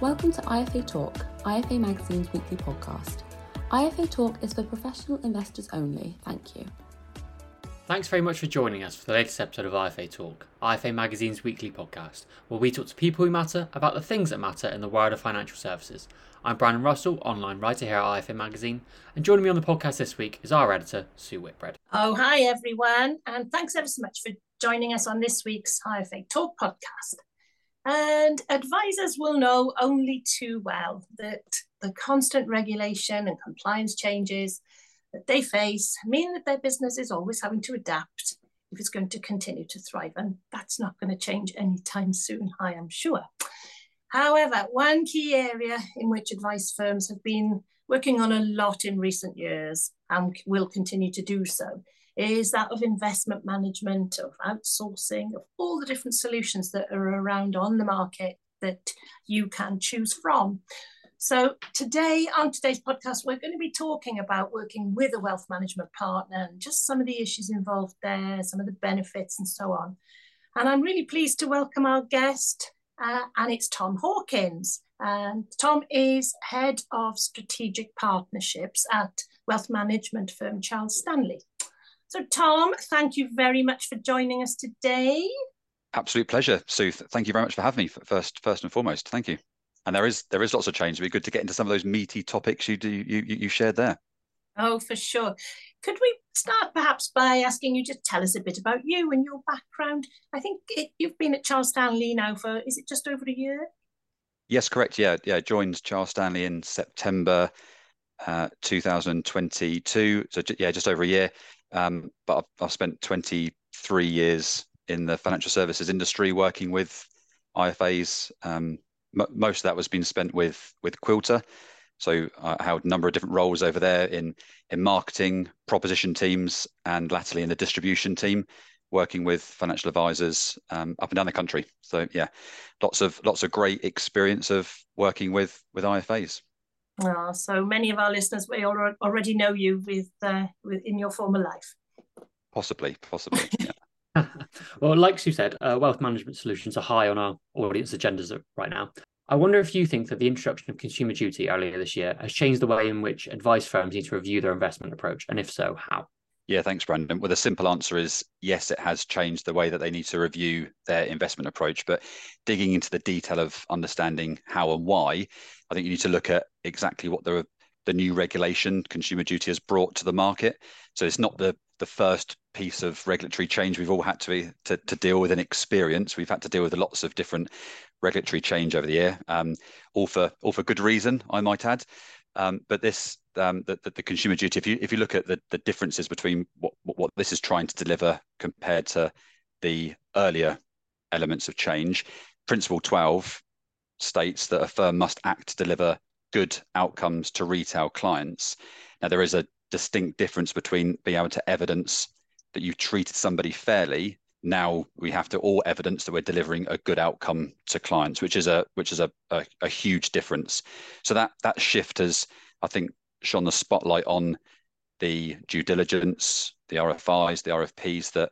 Welcome to IFA Talk, IFA Magazine's weekly podcast. IFA Talk is for professional investors only. Thank you. Thanks very much for joining us for the latest episode of IFA Talk, IFA Magazine's weekly podcast, where we talk to people who matter about the things that matter in the world of financial services. I'm Brandon Russell, online writer here at IFA Magazine, and joining me on the podcast this week is our editor, Sue Whitbread. Oh, hi everyone, and thanks ever so much for joining us on this week's IFA Talk podcast. And advisors will know only too well that the constant regulation and compliance changes that they face mean that their business is always having to adapt if it's going to continue to thrive. And that's not going to change anytime soon, I am sure. However, one key area in which advice firms have been working on a lot in recent years and will continue to do so is that of investment management, of outsourcing, of all the different solutions that are around on the market that you can choose from. So, today on today's podcast, we're going to be talking about working with a wealth management partner and just some of the issues involved there, some of the benefits, and so on. And I'm really pleased to welcome our guest, uh, and it's Tom Hawkins. And Tom is head of strategic partnerships at wealth management firm Charles Stanley. So, Tom, thank you very much for joining us today. Absolute pleasure, Sue. Thank you very much for having me. First, first and foremost, thank you. And there is there is lots of change. It'd be good to get into some of those meaty topics you do you you shared there. Oh, for sure. Could we start perhaps by asking you to tell us a bit about you and your background? I think it, you've been at Charles Stanley now for is it just over a year? Yes, correct. Yeah, yeah. Joined Charles Stanley in September uh, 2022. So yeah, just over a year. Um, but I've, I've, spent 23 years in the financial services industry working with IFAs. Um, m- most of that was being spent with with Quilter. So I held a number of different roles over there in in marketing, proposition teams, and latterly in the distribution team, working with financial advisors um, up and down the country. So yeah, lots of lots of great experience of working with with IFAs. Oh, so many of our listeners may already know you with, uh, with in your former life. Possibly, possibly. Yeah. well, like Sue said, uh, wealth management solutions are high on our audience agendas right now. I wonder if you think that the introduction of consumer duty earlier this year has changed the way in which advice firms need to review their investment approach, and if so, how? Yeah, thanks, Brandon. Well, the simple answer is yes, it has changed the way that they need to review their investment approach. But digging into the detail of understanding how and why, I think you need to look at exactly what the the new regulation, consumer duty, has brought to the market. So it's not the the first piece of regulatory change we've all had to, be, to, to deal with and experience. We've had to deal with lots of different regulatory change over the year, um, all for all for good reason, I might add. Um, but this um, the, consumer duty, if you if you look at the, the differences between what, what, what this is trying to deliver compared to the earlier elements of change, Principle 12 states that a firm must act to deliver good outcomes to retail clients. Now there is a distinct difference between being able to evidence that you've treated somebody fairly. Now we have to all evidence that we're delivering a good outcome to clients, which is a which is a, a, a huge difference. So that that shift has, I think, shone the spotlight on the due diligence, the RFIs, the RFPs that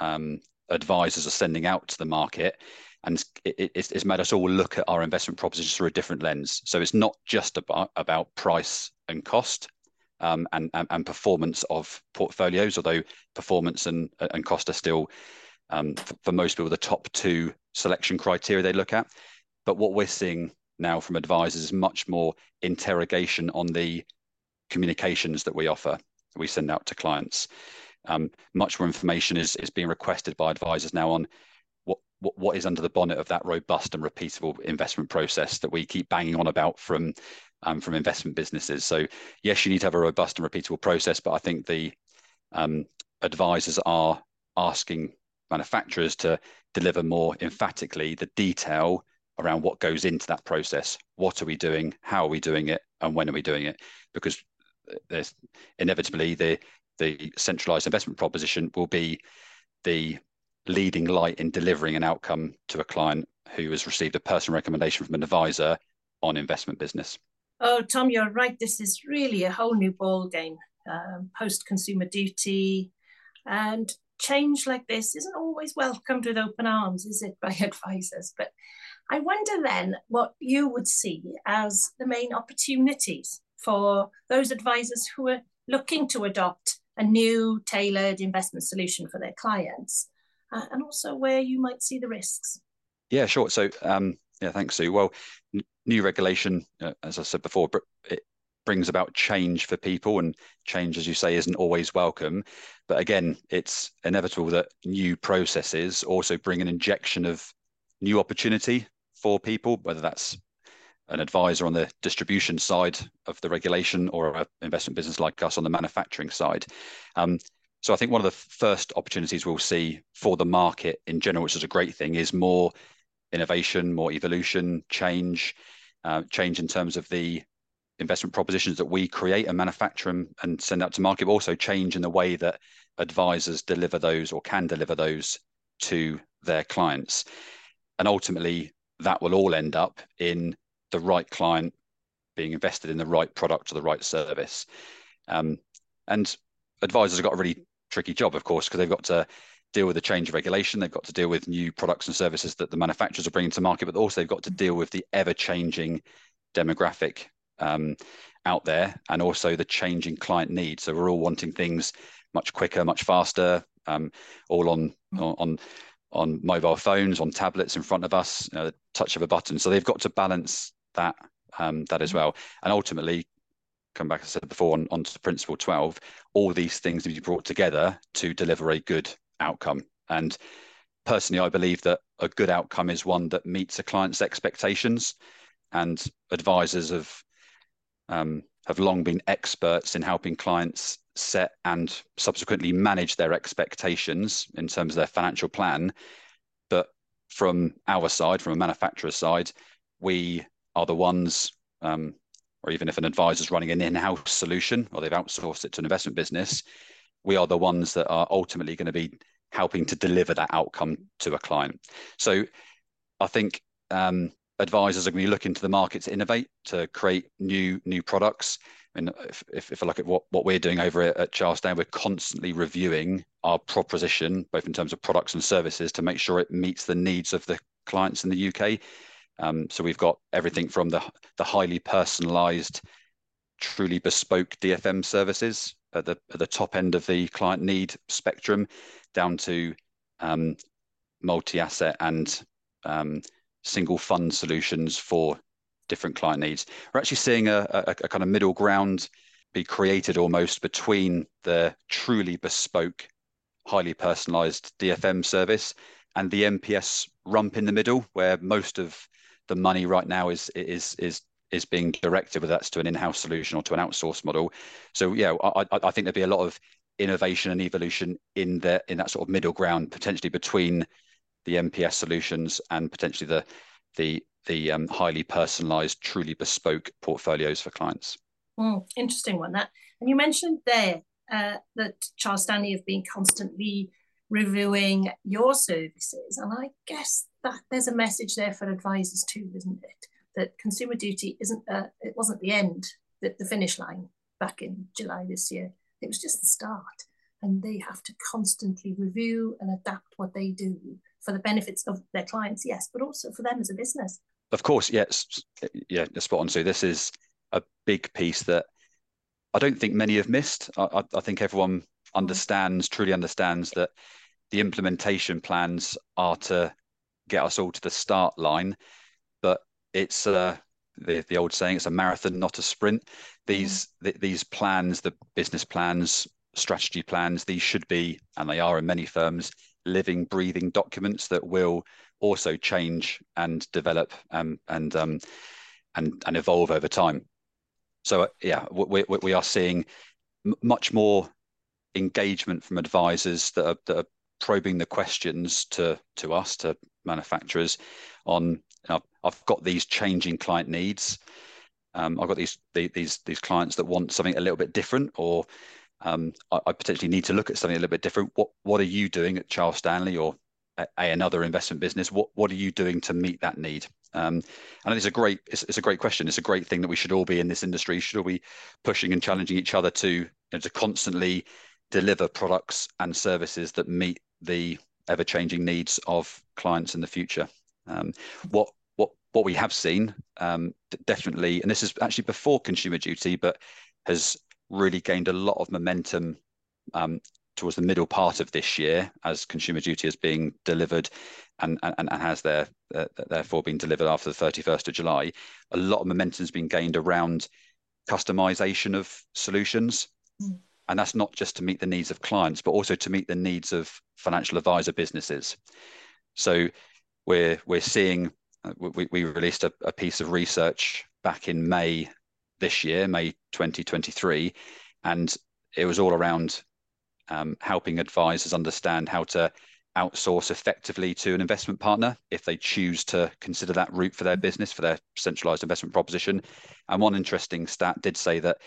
um, advisors are sending out to the market. And it, it, it's made us all look at our investment propositions through a different lens. So it's not just about, about price and cost um, and, and, and, performance of portfolios, although performance and, and cost are still, um, for, most people, the top two selection criteria they look at. But what we're seeing now from advisors is much more interrogation on the communications that we offer, we send out to clients. Um, much more information is, is being requested by advisors now on what, what, what is under the bonnet of that robust and repeatable investment process that we keep banging on about from um, from investment businesses. So yes, you need to have a robust and repeatable process, but I think the um, advisors are asking manufacturers to deliver more emphatically the detail around what goes into that process. What are we doing? How are we doing it? And when are we doing it? Because there's inevitably the the centralized investment proposition will be the leading light in delivering an outcome to a client who has received a personal recommendation from an advisor on investment business. Oh, Tom, you're right. This is really a whole new ball game. Um, Post consumer duty and change like this isn't always welcomed with open arms, is it, by advisors? But I wonder then what you would see as the main opportunities for those advisors who are looking to adopt a new tailored investment solution for their clients, uh, and also where you might see the risks. Yeah, sure. So, um, yeah, thanks, Sue. Well, new regulation, uh, as I said before, it brings about change for people, and change, as you say, isn't always welcome. But again, it's inevitable that new processes also bring an injection of new opportunity for people, whether that's an advisor on the distribution side of the regulation or an investment business like us on the manufacturing side. Um, so I think one of the first opportunities we'll see for the market in general, which is a great thing, is more innovation, more evolution, change, uh, change in terms of the investment propositions that we create and manufacture and, and send out to market, but also change in the way that advisors deliver those or can deliver those to their clients. And ultimately, that will all end up in the right client being invested in the right product or the right service. Um, and advisors have got a really tricky job, of course, because they've got to deal with the change of regulation. They've got to deal with new products and services that the manufacturers are bringing to market, but also they've got to deal with the ever changing demographic um, out there and also the changing client needs. So we're all wanting things much quicker, much faster, um, all on, on on mobile phones, on tablets in front of us, you know, the touch of a button. So they've got to balance that um, that as mm-hmm. well. And ultimately, come back, I said before, on, on to principle 12, all these things need to be brought together to deliver a good outcome. And personally, I believe that a good outcome is one that meets a client's expectations. And advisors have um, have long been experts in helping clients set and subsequently manage their expectations in terms of their financial plan. But from our side, from a manufacturer's side, we are the ones, um, or even if an advisor is running an in-house solution or they've outsourced it to an investment business, we are the ones that are ultimately going to be helping to deliver that outcome to a client. So I think um, advisors are going to be looking to the market to innovate, to create new new products. And if, if, if I look at what, what we're doing over at Charles Stanley, we're constantly reviewing our proposition, both in terms of products and services, to make sure it meets the needs of the clients in the UK. Um, so we've got everything from the, the highly personalized, truly bespoke DFM services at the, at the top end of the client need spectrum, down to um, multi-asset and um, single fund solutions for different client needs. We're actually seeing a, a, a kind of middle ground be created almost between the truly bespoke, highly personalized DFM service and the MPS rump in the middle, where most of the money right now is is is is being directed, whether that's to an in-house solution or to an outsourced model. So yeah, I, I think there'd be a lot of innovation and evolution in the in that sort of middle ground, potentially between the MPS solutions and potentially the the the um, highly personalized, truly bespoke portfolios for clients. Mm, interesting one. That and you mentioned there uh, that Charles Stanley have been constantly reviewing your services, and I guess that there's a message there for advisors too, isn't it? That consumer duty isn't uh, it wasn't the end, that the finish line back in July this year. It was just the start, and they have to constantly review and adapt what they do for the benefits of their clients, yes, but also for them as a business. Of course, yes, yeah, spot on. So this is a big piece that I don't think many have missed. I, I think everyone understands, truly understands that the implementation plans are to get us all to the start line, but it's uh, the the old saying: it's a marathon, not a sprint. These mm. these plans, the business plans, strategy plans, these should be, and they are in many firms, living, breathing documents that will also change and develop um, and um, and and evolve over time. So uh, yeah, we, we, we are seeing much more engagement from advisors that are, that are probing the questions to to us to manufacturers on know, I've got these changing client needs. Um, I've got these these these clients that want something a little bit different, or um, I, I, potentially need to look at something a little bit different. What what are you doing at Charles Stanley or a, another investment business? What what are you doing to meet that need? Um, and it's a great it's, it's, a great question. It's a great thing that we should all be in this industry. Should all be pushing and challenging each other to you know, to constantly deliver products and services that meet the ever changing needs of clients in the future. Um, what what we have seen, um, definitely, and this is actually before Consumer Duty, but has really gained a lot of momentum um, towards the middle part of this year as Consumer Duty is being delivered and, and, and has there, uh, therefore been delivered after the 31st of July. A lot of momentum has been gained around customization of solutions. Mm. And that's not just to meet the needs of clients, but also to meet the needs of financial advisor businesses. So we're we're seeing uh, we, we released a, a piece of research back in May this year, May 2023, and it was all around um, helping advisors understand how to outsource effectively to an investment partner if they choose to consider that route for their business, for their centralized investment proposition. And one interesting stat did say that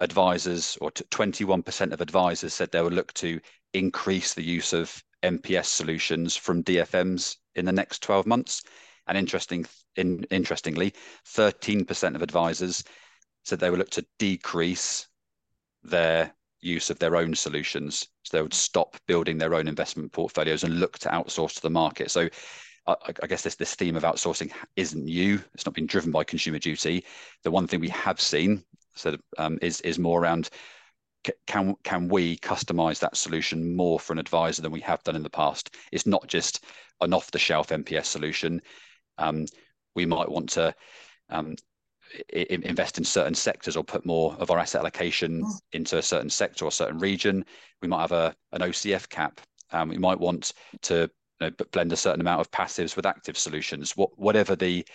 advisors, or 21% of advisors, said they would look to increase the use of MPS solutions from DFMs in the next 12 months. And interesting, in, interestingly, 13% of advisors said they would look to decrease their use of their own solutions. So they would stop building their own investment portfolios and look to outsource to the market. So I, I guess this this theme of outsourcing isn't new. It's not been driven by consumer duty. The one thing we have seen so um, is is more around can can we customize that solution more for an advisor than we have done in the past? It's not just an off the shelf MPS solution. Um, we might want to um, invest in certain sectors or put more of our asset allocation mm. into a certain sector or certain region. We might have a an OCF cap. Um, we might want to you know, blend a certain amount of passives with active solutions. What, whatever the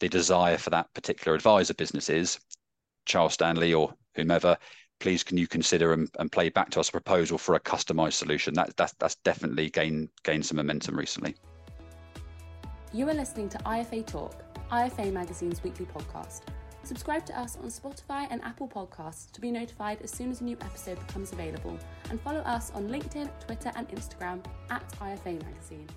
the desire for that particular advisor business is, Charles Stanley or whomever, please can you consider and, and play back to us a proposal for a customized solution? That, that's, that's definitely gained, gained some momentum recently. You are listening to IFA Talk, IFA Magazine's weekly podcast. Subscribe to us on Spotify and Apple Podcasts to be notified as soon as a new episode becomes available, and follow us on LinkedIn, Twitter, and Instagram at IFA Magazine.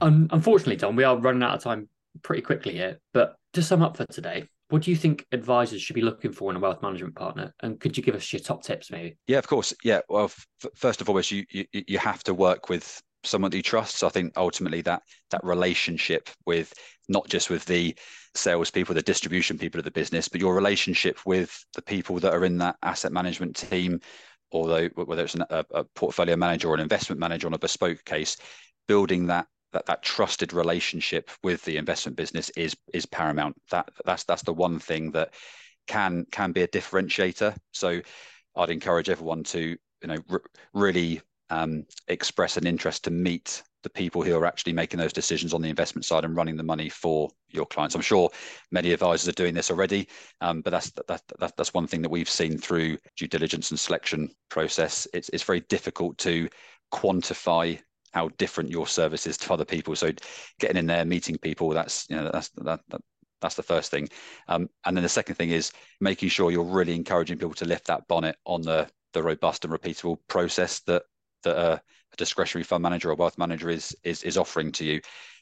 Um, unfortunately, Tom, we are running out of time pretty quickly here, but to sum up for today, what do you think advisors should be looking for in a wealth management partner? And could you give us your top tips, maybe? Yeah, of course. Yeah. Well, f- first of all, you, you you have to work with someone that you trust. So I think ultimately that that relationship with not just with the salespeople, the distribution people of the business, but your relationship with the people that are in that asset management team, although whether it's an, a, a portfolio manager or an investment manager on a bespoke case, building that that that trusted relationship with the investment business is is paramount. That that's that's the one thing that can can be a differentiator. So I'd encourage everyone to you know r- really um, express an interest to meet the people who are actually making those decisions on the investment side and running the money for your clients. I'm sure many advisors are doing this already, um, but that's that, that, that's one thing that we've seen through due diligence and selection process. It's it's very difficult to quantify how different your service is to other people. So getting in there, meeting people, that's you know that's that, that that's the first thing. Um, and then the second thing is making sure you're really encouraging people to lift that bonnet on the the robust and repeatable process that that a, a discretionary fund manager or wealth manager is is is offering to you.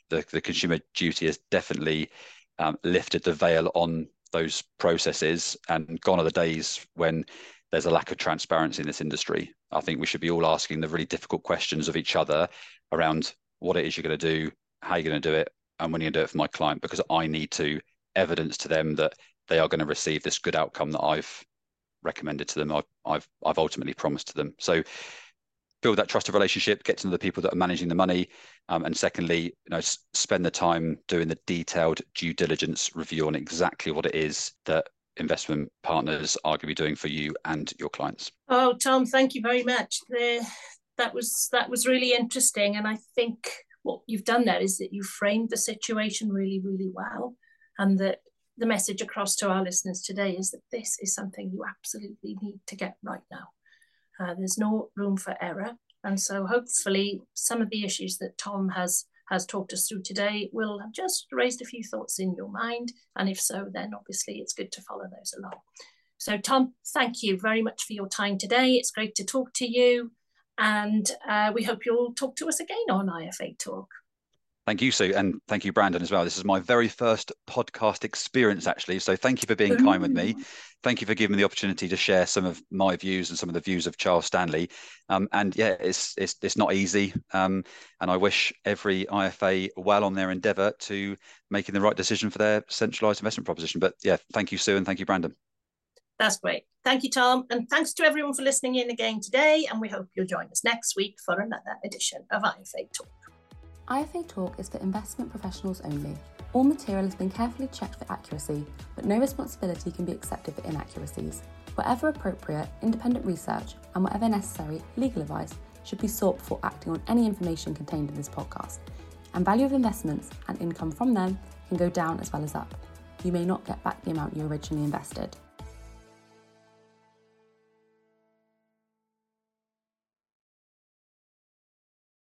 The the consumer duty has definitely um, lifted the veil on those processes and gone are the days when there's a lack of transparency in this industry. I think we should be all asking the really difficult questions of each other around what it is you're going to do, how you're going to do it, and when you're going to do it for my client, because I need to evidence to them that they are going to receive this good outcome that I've recommended to them. I've I've, I've ultimately promised to them. So build that trusted relationship, get to know the people that are managing the money, um, and secondly, you know, spend the time doing the detailed due diligence review on exactly what it is that investment partners are going to be doing for you and your clients. Oh, Tom, thank you very much. The, that was that was really interesting, and I think what you've done there is that you framed the situation really, really well, and that the message across to our listeners today is that this is something you absolutely need to get right now. Uh, there's no room for error, and so hopefully some of the issues that Tom has has talked us through today will have just raised a few thoughts in your mind. And if so, then obviously it's good to follow those along. So, Tom, thank you very much for your time today. It's great to talk to you. And uh, we hope you'll talk to us again on IFA Talk. Thank you, Sue, and thank you, Brandon, as well. This is my very first podcast experience, actually. So thank you for being kind with me. Thank you for giving me the opportunity to share some of my views and some of the views of Charles Stanley. Um, and yeah, it's it's it's not easy. Um, and I wish every IFA well on their endeavour to making the right decision for their centralised investment proposition. But yeah, thank you, Sue, and thank you, Brandon. That's great. Thank you, Tom. And thanks to everyone for listening in again today. And we hope you'll join us next week for another edition of IFA Talk. IFA Talk is for investment professionals only. All material has been carefully checked for accuracy, but no responsibility can be accepted for inaccuracies. Wherever appropriate, independent research and whatever necessary, legal advice should be sought before acting on any information contained in this podcast. And value of investments and income from them can go down as well as up. You may not get back the amount you originally invested.